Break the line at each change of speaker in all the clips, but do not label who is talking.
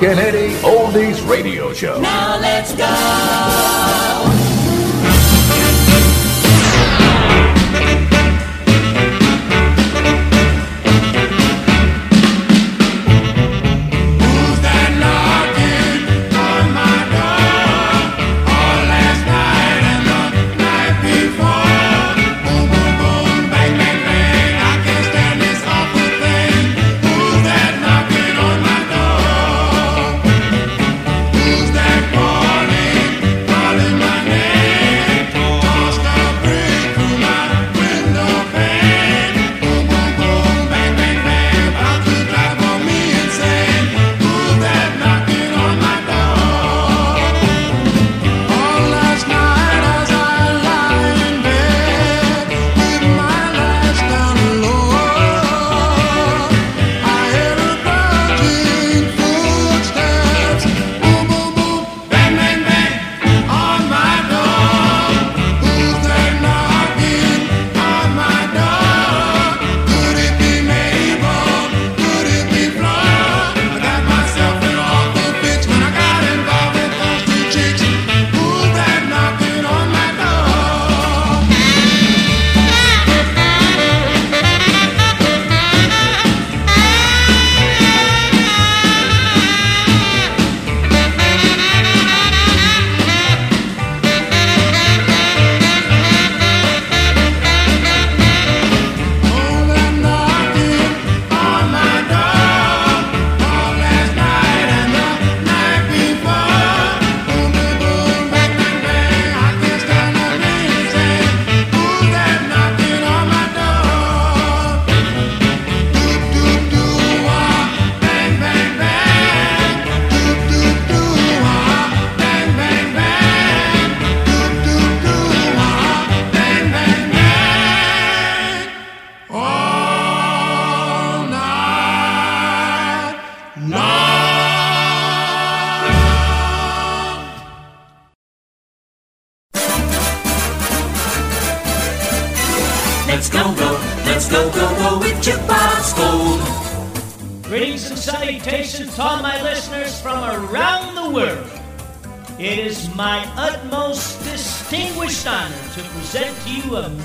The Rockin' Eddie Oldies Radio Show.
Now let's go.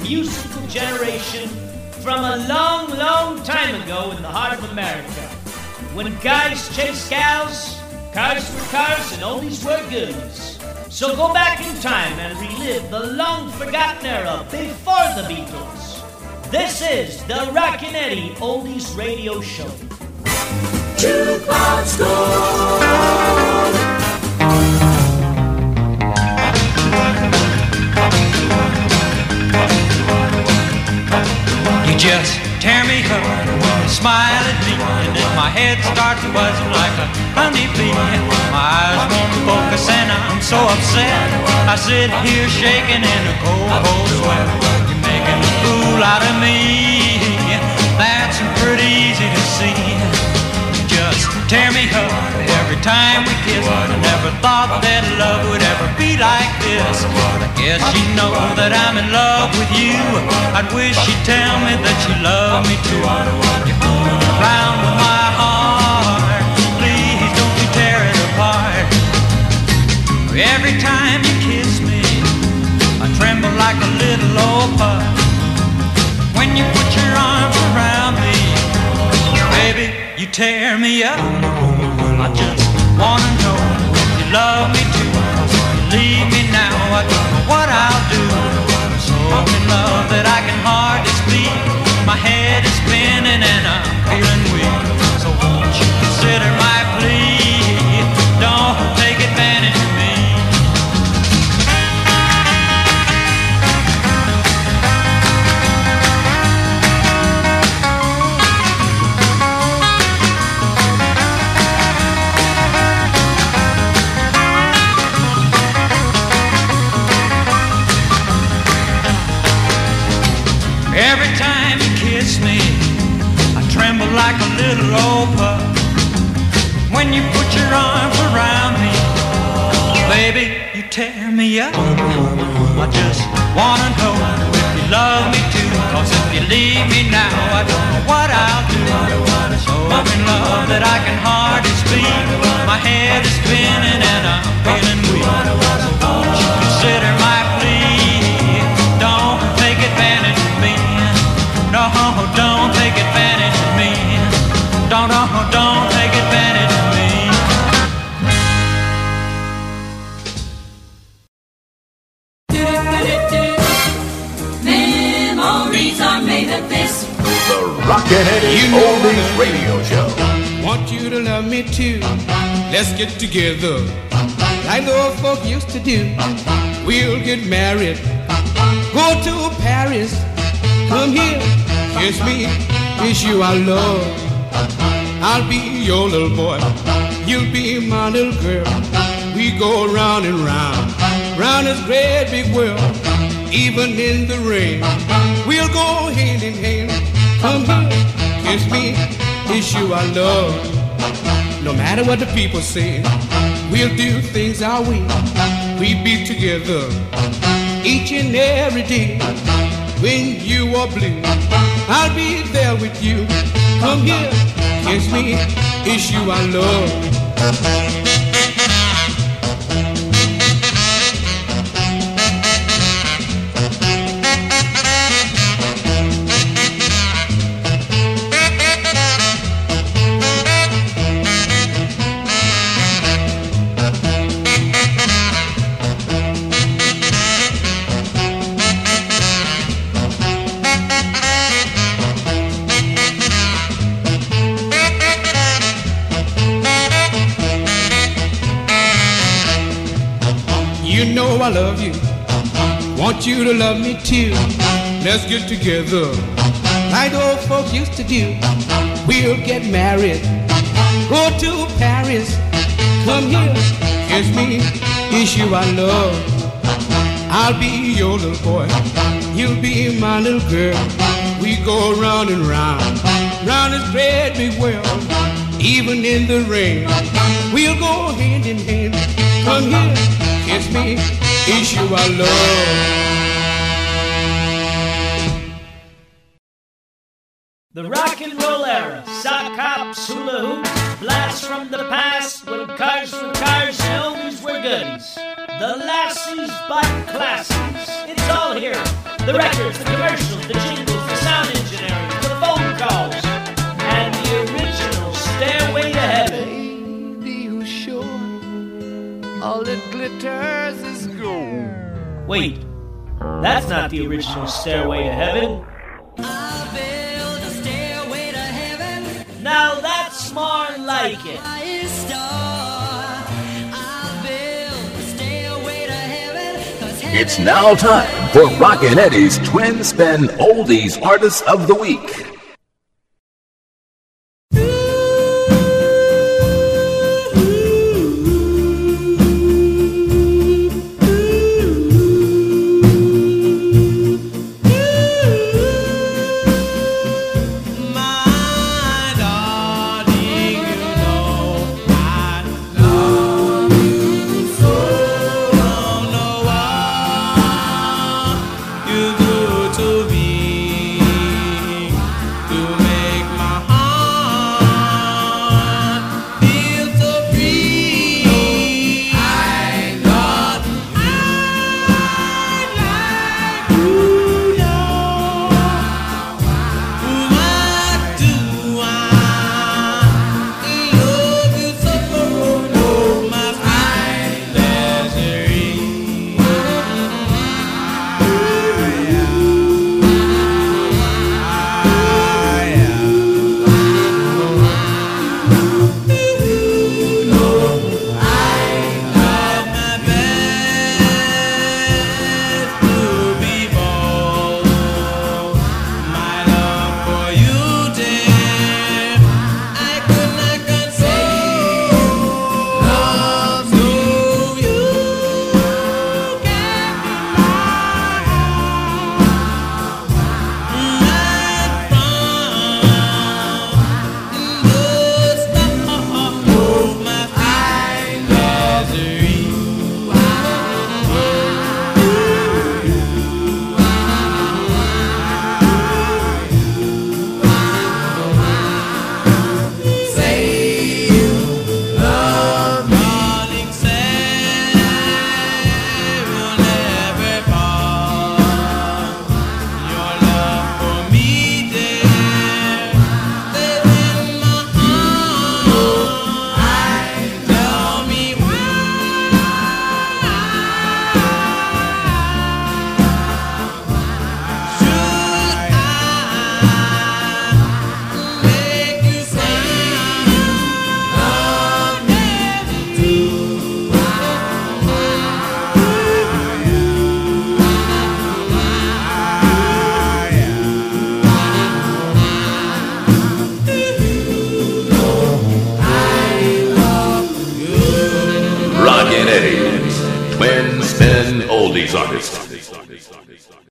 Musical generation from a long, long time ago in the heart of America. When guys chased gals, cars were cars, and oldies were goodies. So go back in time and relive the long forgotten era before the Beatles. This is the Rockin' Eddie Oldies Radio Show.
Jukebox Gold.
Just tear me up, smile at me, and then my head starts buzzing like a honeybee. My eyes won't focus, and I'm so upset. I sit here shaking in a cold, cold sweat. You're making a fool out of me. That's pretty easy to see. Just tear me up every time we kiss. I never thought that love would ever be like this. But I guess you know that I'm in love with you. I'd wish you'd tell me that you love me too. You're with my heart. Please don't you tear it apart. Every time you kiss me, I tremble like a little old pup. When you put your arms around tear me up. I just wanna know you love me too. Leave me now, I don't know what I'll do. So in love that I can hardly speak. My head is spinning and I'm like a little old pup. When you put your arms around me, baby, you tear me up. I just wanna know if you love me too. Cause if you leave me now, I don't know what I'll do. So I'm in love that I can hardly speak. My head is spinning and I'm feeling weak.
Get together. Like the old folk used to do. We'll get married. Go to Paris. Come here. Kiss me. Kiss you I love. I'll be your little boy. You'll be my little girl. We go round and round. Round this great big world. Even in the rain. We'll go hand in hand. Come here. Kiss me. Kiss you I love. No matter what the people say, we'll do things our way. We be together each and every day. When you are blue, I'll be there with you. Come here, kiss me, kiss you I love. You to love me too. Let's get together. Like old folks used to do. We'll get married. Go to Paris. Come here. Kiss me. Kiss you I love. I'll be your little boy. You'll be my little girl. We go round and round. Round this great big world. Even in the rain. We'll go hand in hand. Come here. Kiss me. Kiss you I love.
The rock and roll era, sock hops, hula hoops, blasts from the past, when cars were cars and oldies were goodies. The lassies bought classes, it's all here. The records, the commercials, the jingles, the sound engineering, the phone calls, and the original Stairway to Heaven.
Baby, you sure all that glitters is gold?
Wait, that's not the original Stairway to Heaven. More like it.
It's now time for Rockin' Eddie's Twin Spin Oldies Artists of the Week. ظاہر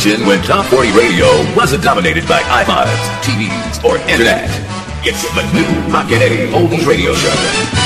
generation when Top 40 radio wasn't dominated by iPods, TVs, or internet. It's the new Rockin' Eddie Oldies Radio Show.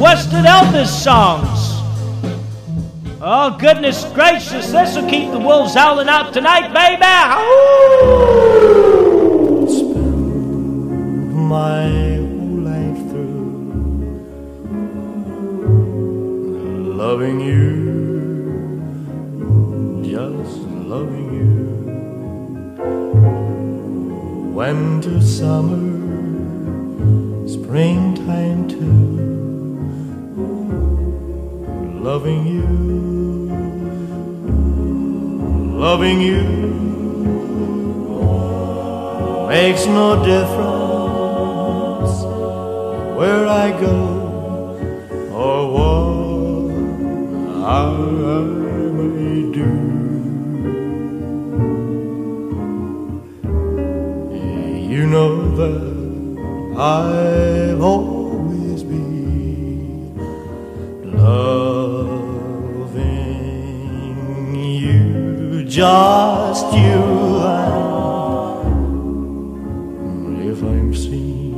Twisted Elvis songs. Oh, goodness gracious, this will keep the wolves howling out tonight, baby!
my whole life through loving you, just loving you. Winter, summer, springtime loving you, loving you makes no difference where I go or what I may do. You know that I've always just you. And if I'm seen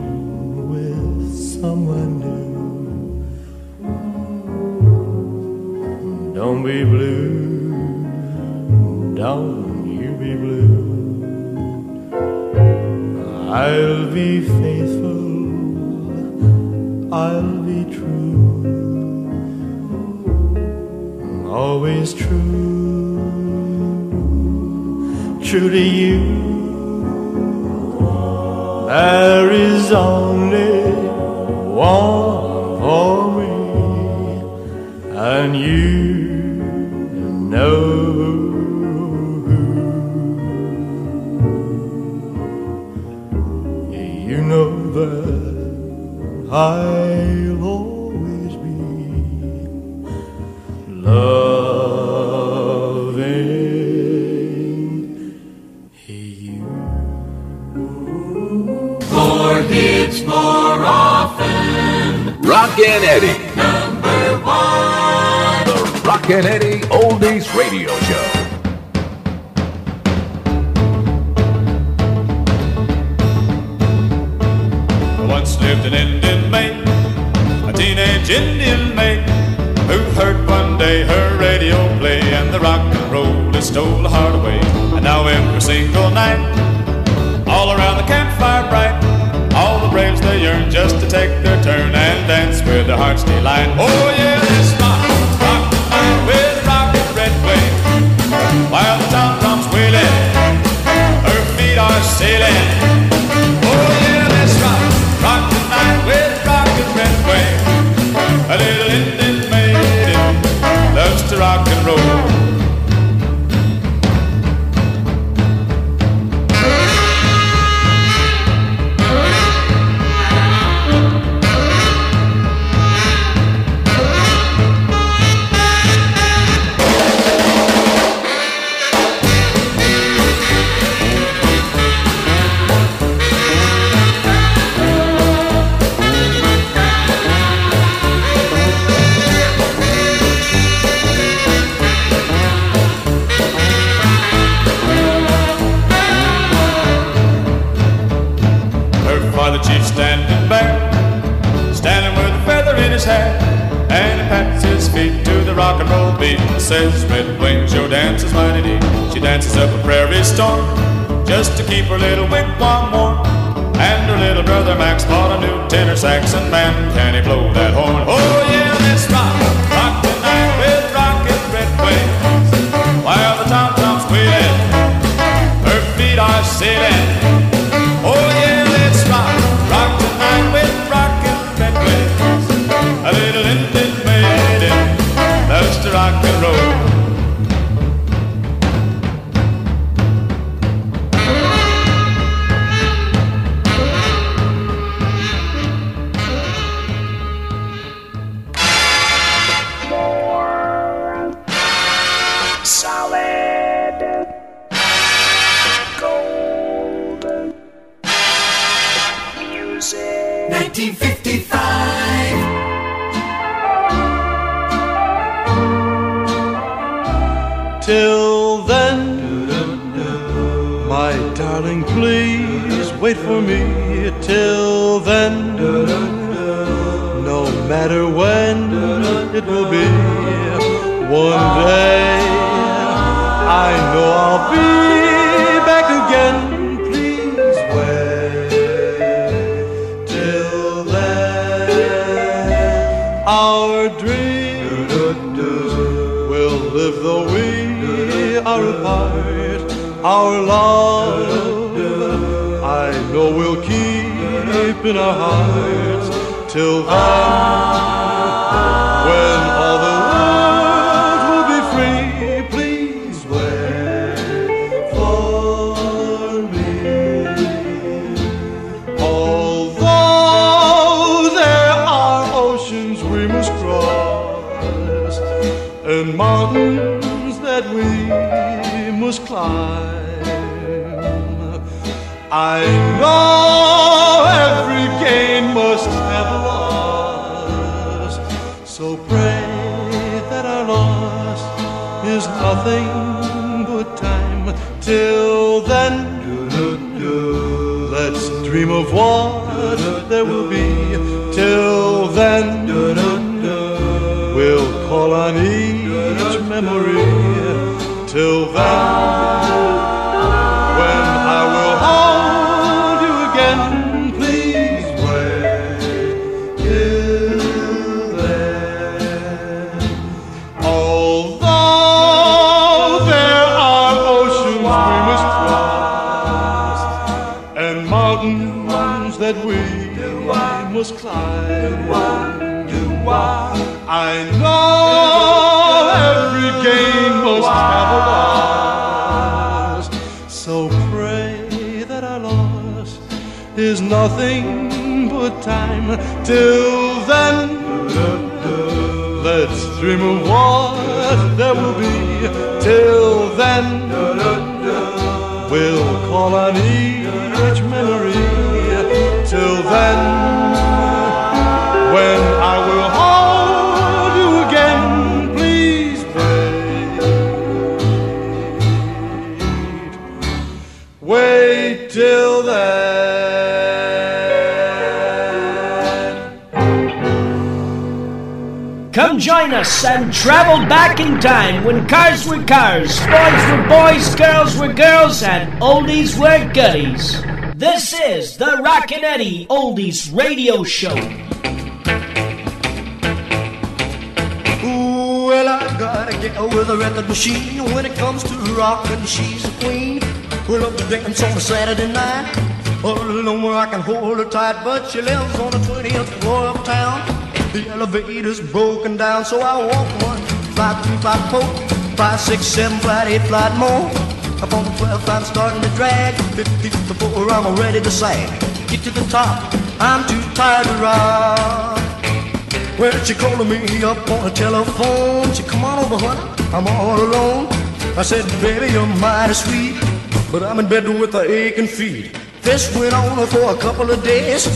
with someone new, don't be blue, don't you be blue. I'll be faithful, I'll true to you. There is only one for me, and you know. You know that I'll
Eddie. Number one. The Rockin' Eddie Oldies Radio Show.
With their heart's delight. Oh yeah, this rock, rock tonight with a rock and red wave, while the tom toms wailing, her feet are sailing. Says, Red Wings, your dance is mighty neat. She dances up a prairie storm just to keep her little wigwam warm. And her little brother Max bought a new tenor sax, and man, can he blow that horn? Oh yeah,
I know we'll keep in our hearts till then. When all the world will be free, please wait for me. Although there are oceans we must cross and mountains that we must climb, I know every gain must have a loss. So pray that our loss is nothing but time. Till then, let's dream of what there will be. Till then, we'll call on each memory. Till then, nothing but time. Till then, let's dream of what there will be. Till
join us and travel back in time when cars were cars, boys were boys, girls were girls, and oldies were goodies. This is the Rockin' Eddie Oldies Radio Show.
Well, I gotta get with a record machine. When it comes to rockin', she's a queen. We love to dance on a Saturday night. All alone where I can hold her tight, but she lives on the 20th floor. The elevator's broken down, so I walk one, five, three, five, four, five, six, seven, flight, eight, flight more. Up on the 12th, I'm starting to drag. 50 before I'm ready to sag. Get to the top, I'm too tired to rock. Well, she calling me up on the telephone. She come on over, honey, I'm all alone. I said, baby, you're mighty sweet, but I'm in bed with a aching feet. This went on for a couple of days,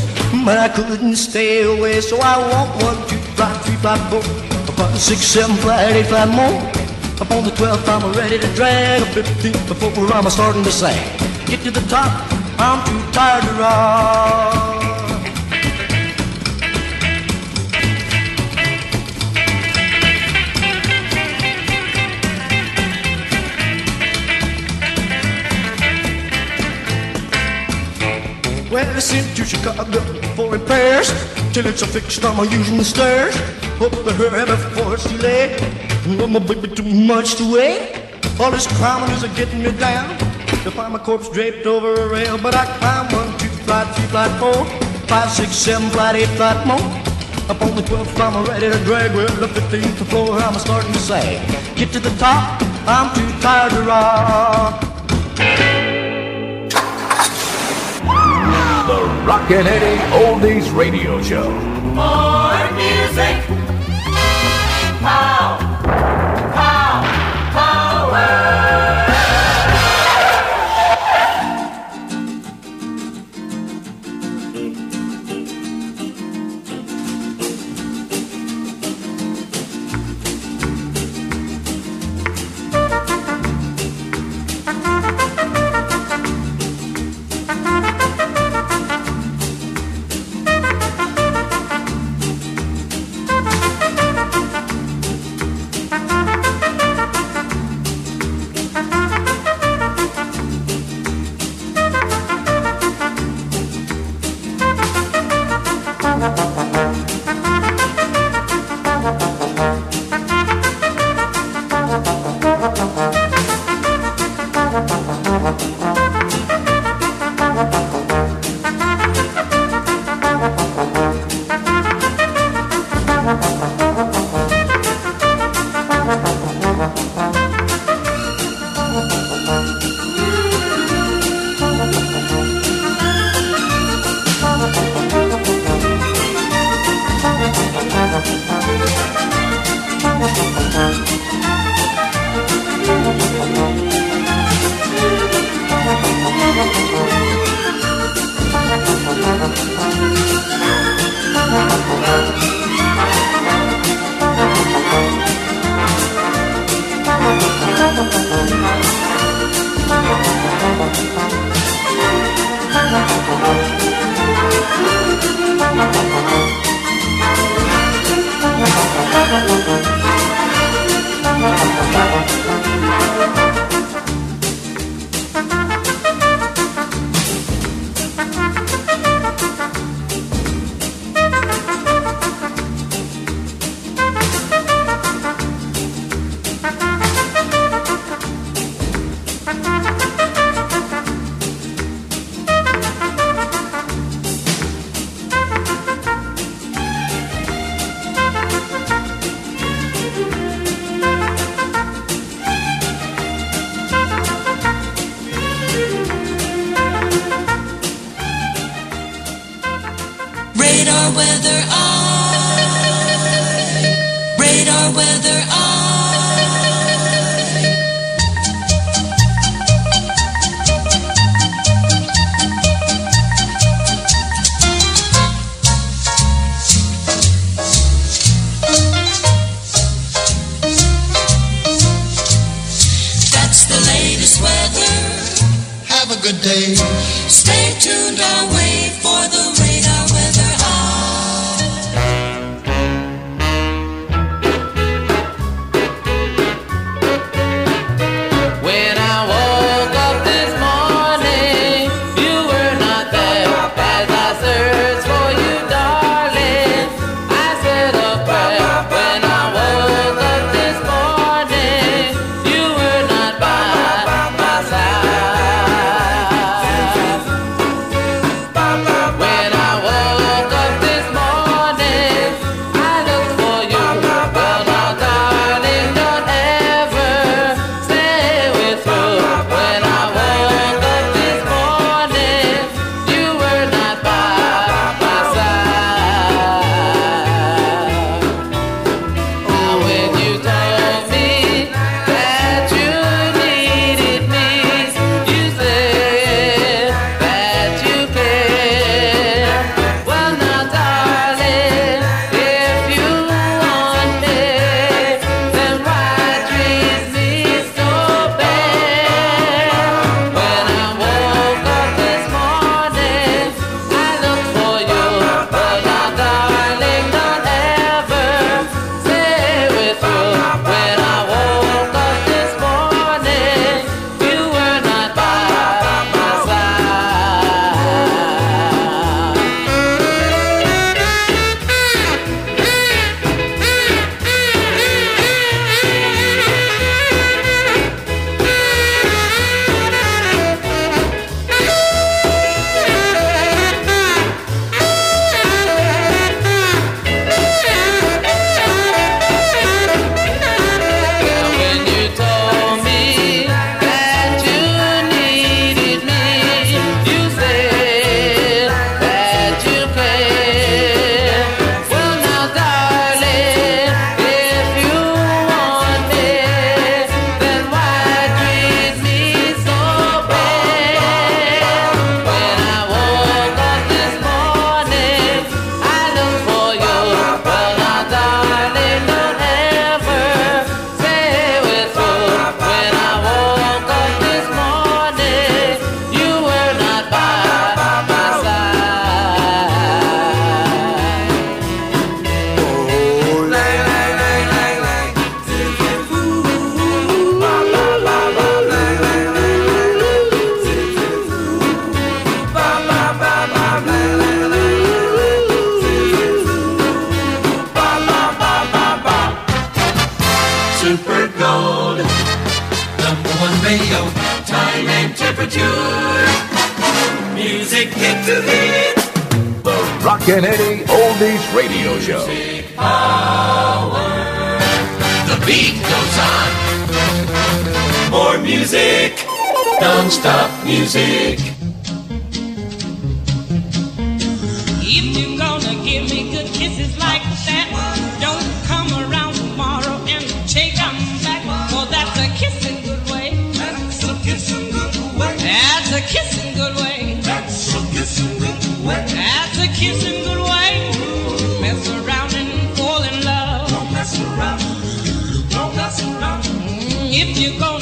but I couldn't stay away. So I walked one, two, five, three, five, four, five, six, seven, five, eight, five more. Up on upon the 12th, I'm ready to drag. A 15th before I'm starting to sag. Get to the top, I'm too tired to rock. Well, I sent to Chicago for repairs till it's a fixed. I'm using the stairs. Hope the hurry before it's too late. Love my baby too much to wait. All this climbing is getting me down. To find my corpse draped over a rail, but I climb one, two, flight, three, flight, four, five, six, seven, flight, eight, flight more. Up on the 12th, I'm ready to drag. Well, the 15th floor, I'm starting to sag. Get to the top, I'm too tired to rock.
The Rockin' Eddie Oldies Radio Show.
More music. Pow.
to thee.
The Rockin' Eddie Oldies Radio Show.
Power. The beat goes on. More music. Non-stop music.
kissing good way. Don't mess around
and fall in love. Don't mess around. Don't mess around.
Mm, if you go.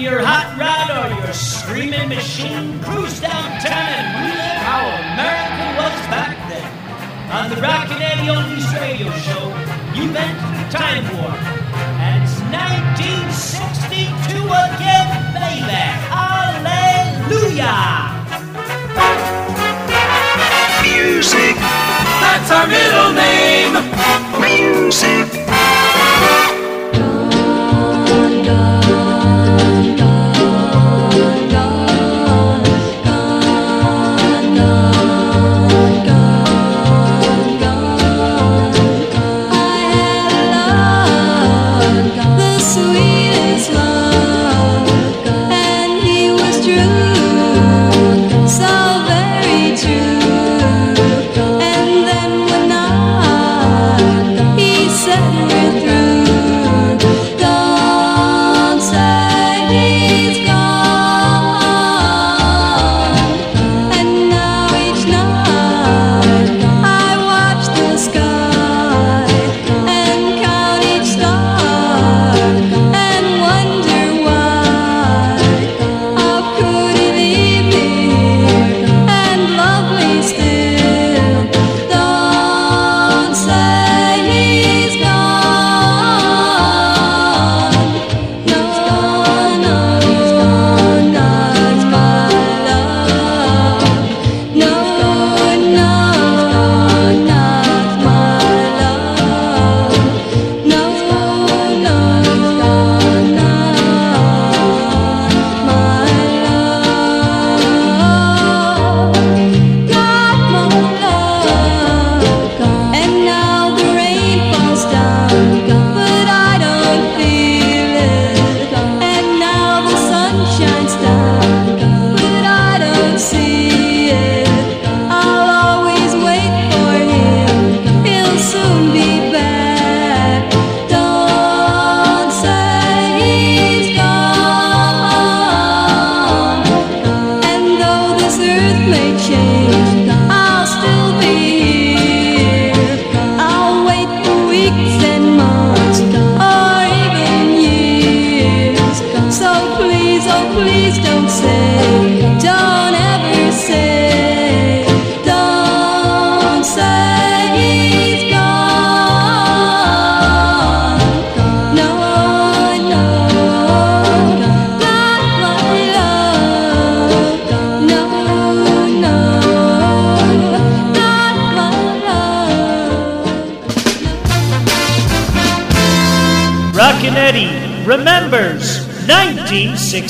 your hot rod or your screaming machine. Cruise downtown and relive how America was back then. On the Rockin' Eddie Oldies radio show, you went to time warp. And it's 1962 again, baby. Hallelujah!
Music, that's our middle name. Music.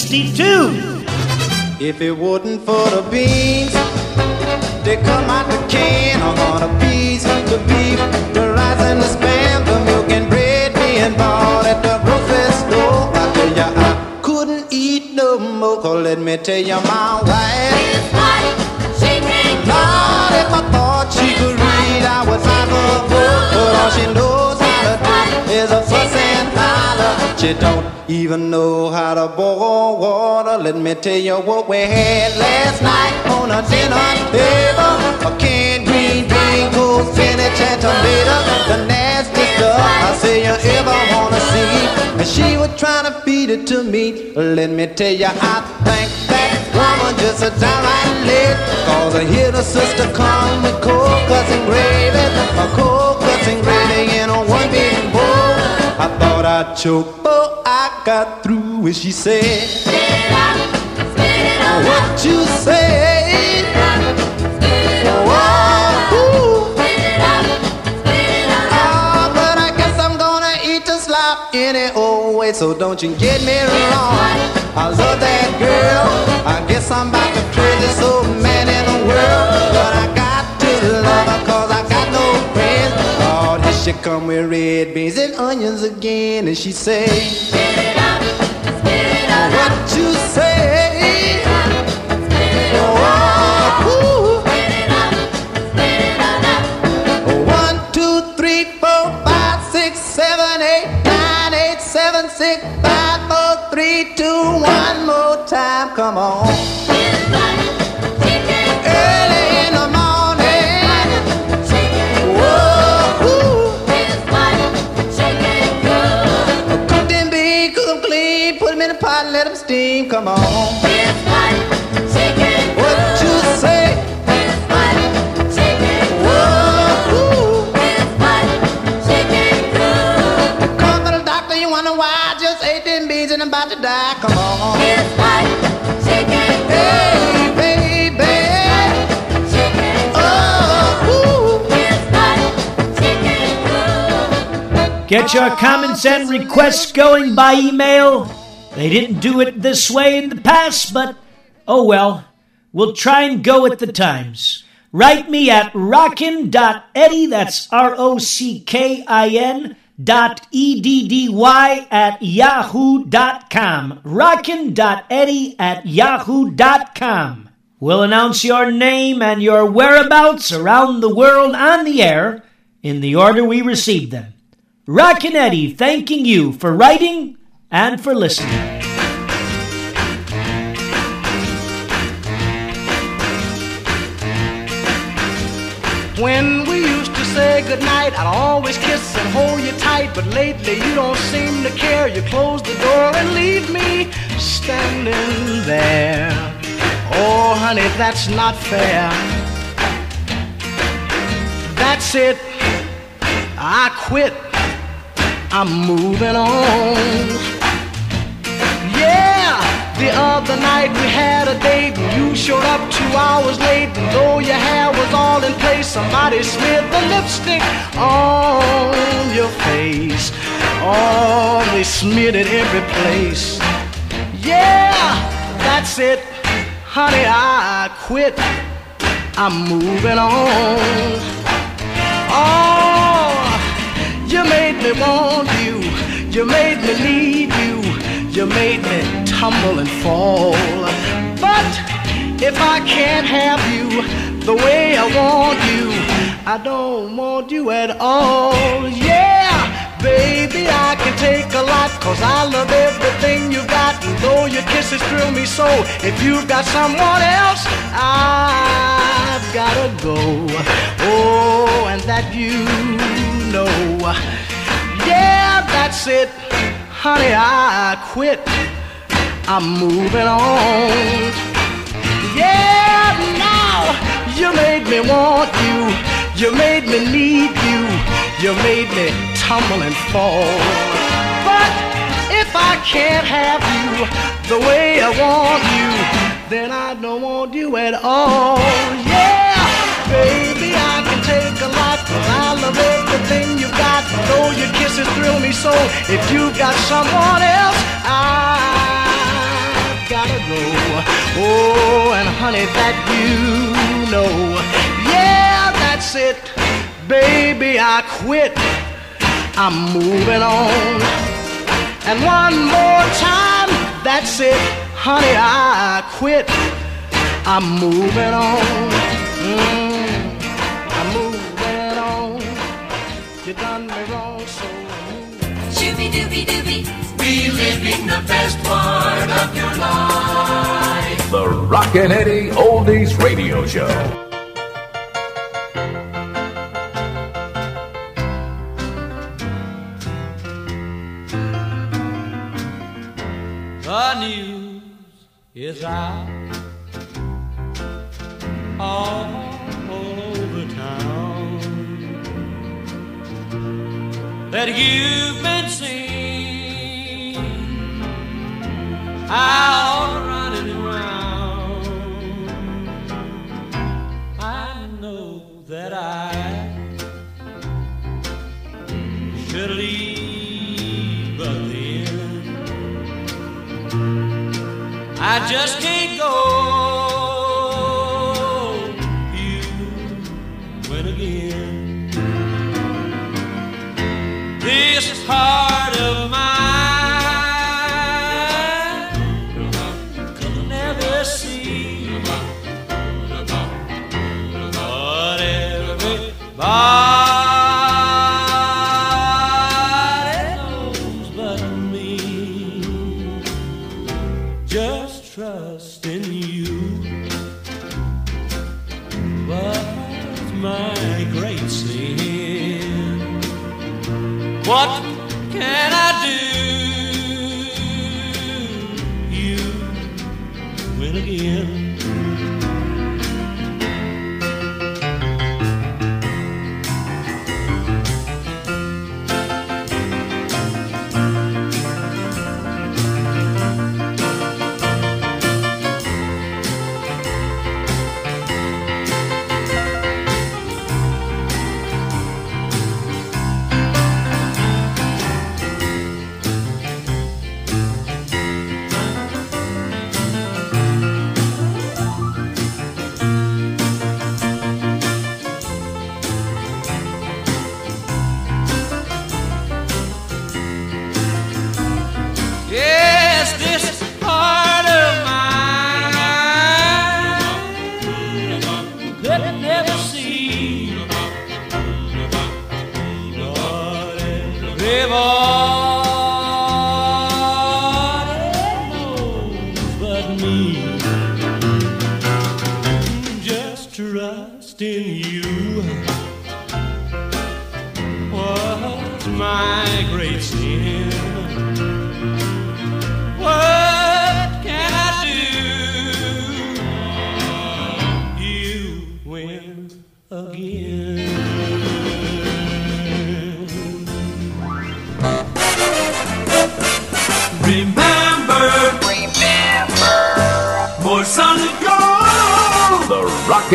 1962.
If it wasn't for the beans, they come out the can I'm on a piece the beef, the rice and the spam, the milk and bread being bought at the grocery store. I tell ya, I couldn't eat no more. 'cause let me tell you, my wife. Lord, if I thought she could read, I would sign her a book. But all she knows how to do is a fuss and holler. She don't even know how to boil water. Let me tell you what we had last night on a dinner table. A canned green cold spinach and tomato. The nasty stuff I say you ever wanna see. And she was trying to feed it to me. Let me tell you, I think that woman just a downright lit. Cause I hear the sister come with cold and gravy. A cold and gravy in a one bowl. I thought I'd choke, but I got through when she said, Spit it up, spit it up. What you say? Spit it out, spit Oh, ooh. Ah, but I guess I'm gonna eat the slop any old way, so don't you get me wrong. I love that girl. I guess I'm about the craziest old man in the world. But I got to love her come with red beans and onions again. And she say, What you say? Oh. One, two, three, four, five, six, seven, eight, nine, eight, seven, six, five, four, three, two, one more time. Come on. Early them steam. Come on. What you say? Whoa, ooh. Come to the doctor, you wonder why I just ate them beans and I'm about to die. Come on. Hey, baby. Oh, ooh.
Get your comments and requests going by email. They didn't do it this way in the past, but oh well. We'll try and go with the times. Write me at rockin.eddie, that's R O C K I N dot E D D Y at yahoo.com. Rockin.eddie at yahoo.com. We'll announce your name and your whereabouts around the world on the air in the order we receive them. Rockin' Eddie thanking you for writing and for listening.
When we used to say goodnight, I'd always kiss and hold you tight. But lately, you don't seem to care. You close the door and leave me standing there. Oh, honey, that's not fair. That's it. I quit. I'm moving on. Yeah, the other night we had a date and you showed up two hours late. And though your hair was all in place, somebody smeared the lipstick on your face. Oh, they smeared it every place. Yeah, that's it. Honey, I quit. I'm moving on. Oh, you made me want you. You made me need you. Made me tumble and fall. But if I can't have you the way I want you, I don't want you at all. Yeah, baby, I can take a lot, cause I love everything you got. And though your kisses thrill me so, if you've got someone else, I've gotta go. Oh, and that you know. Yeah, that's it. Honey, I quit. I'm moving on. Yeah, now you made me want you. You made me need you. You made me tumble and fall. But if I can't have you the way I want you, then I don't want you at all. Yeah, baby, I can take a lot, I love everything you got. Though your kisses thrill me So if you've got someone else, I've gotta go. Oh, and honey, that you know. Yeah, that's it. Baby, I quit. I'm moving on. And one more time, that's it. Honey, I quit. I'm moving on. Mm,
Shooby dooby dooby, reliving the best part of your life.
The Rockin' Eddie Oldies Radio Show.
The news is out all that you've been seen out running around. I know that I should leave, but then. I just can't go. Again.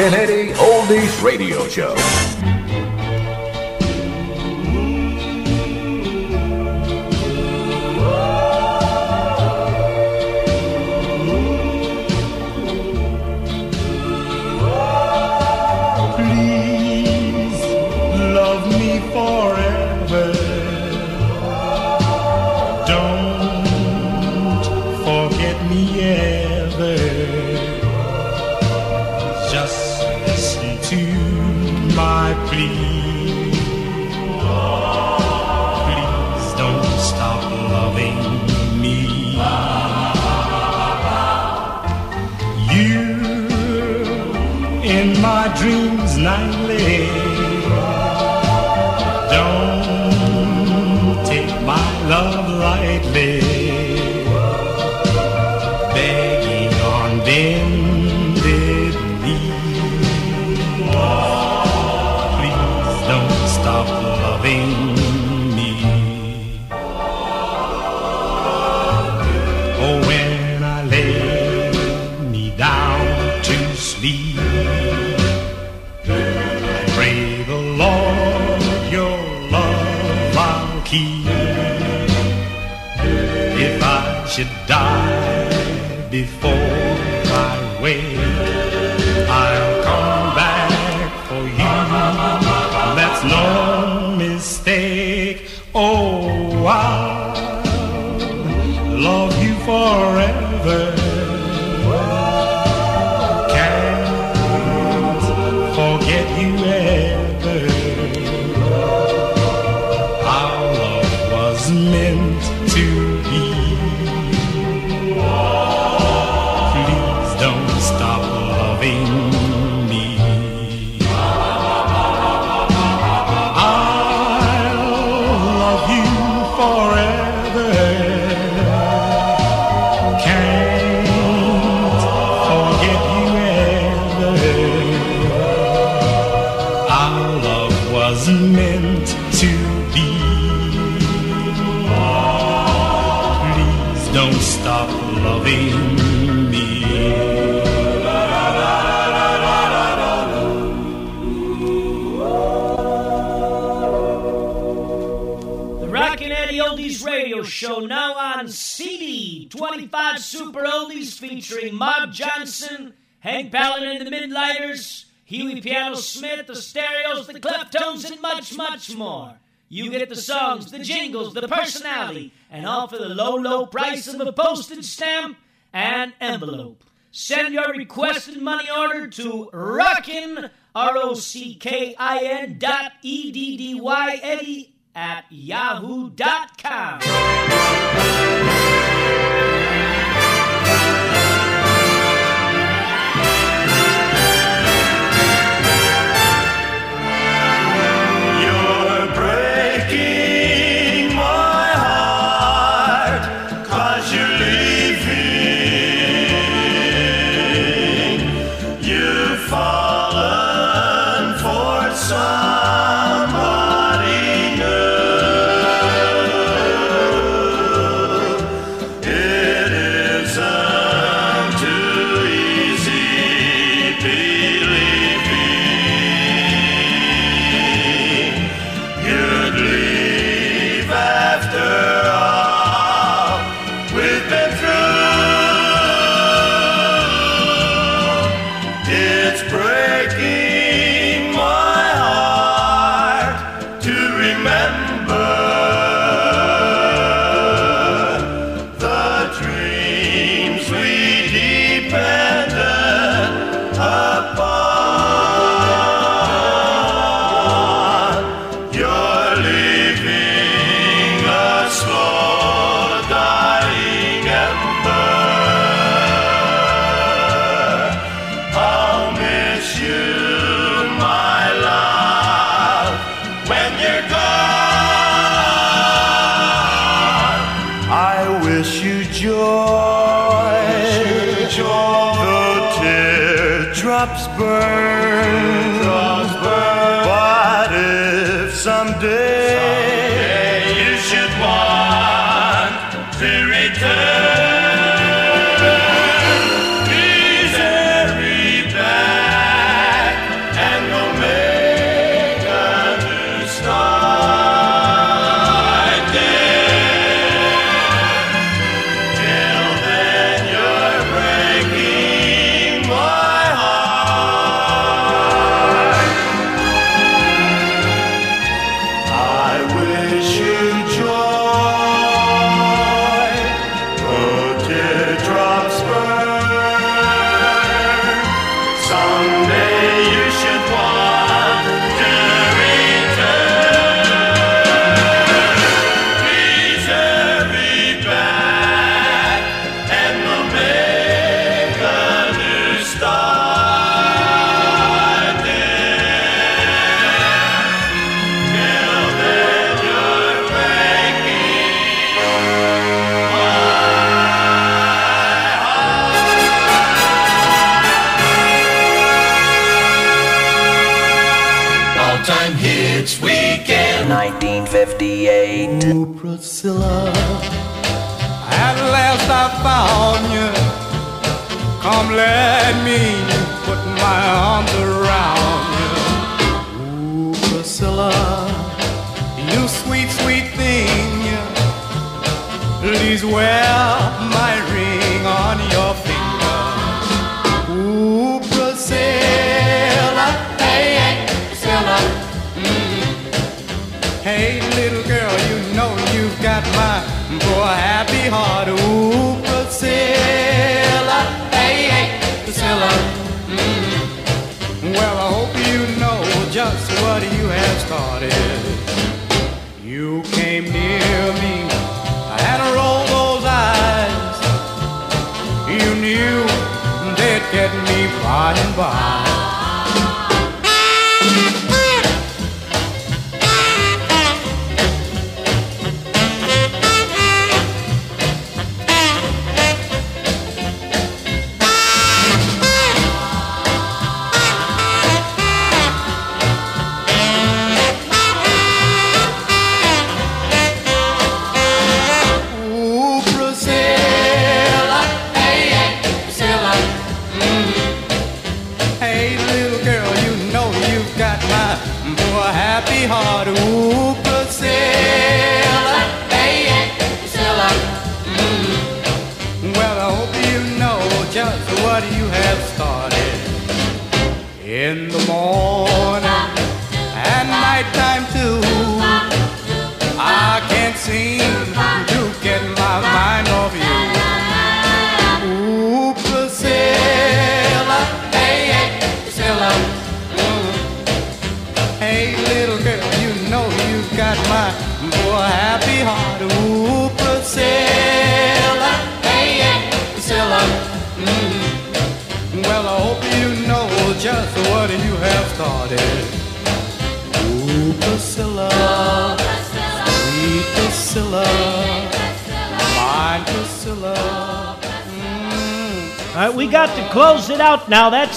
1080 Oldies Radio Show.
25 Super Oldies featuring Mob Johnson, Hank Ballard and the Midnighters, Huey Piano Smith, the Stereos, the Cleftones, and much, much more. You get the songs, the jingles, the personality, and all for the low, low price of a postage stamp and envelope. Send your requested money order to rockin' R-O-C-K-I-N dot E-D-D-Y Eddie at yahoo.com.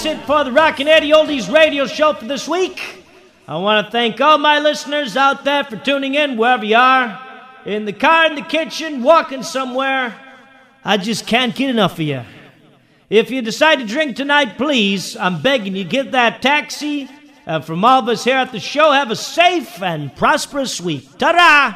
that's it for the Rockin' Eddie Oldies radio show for this week. I want to thank all my listeners out there for tuning in wherever you are. In the car, in the kitchen, walking somewhere. I just can't get enough of you. If you decide to drink tonight, please, I'm begging you, get that taxi. And from all of us here at the show, have a safe and prosperous week. Ta-da!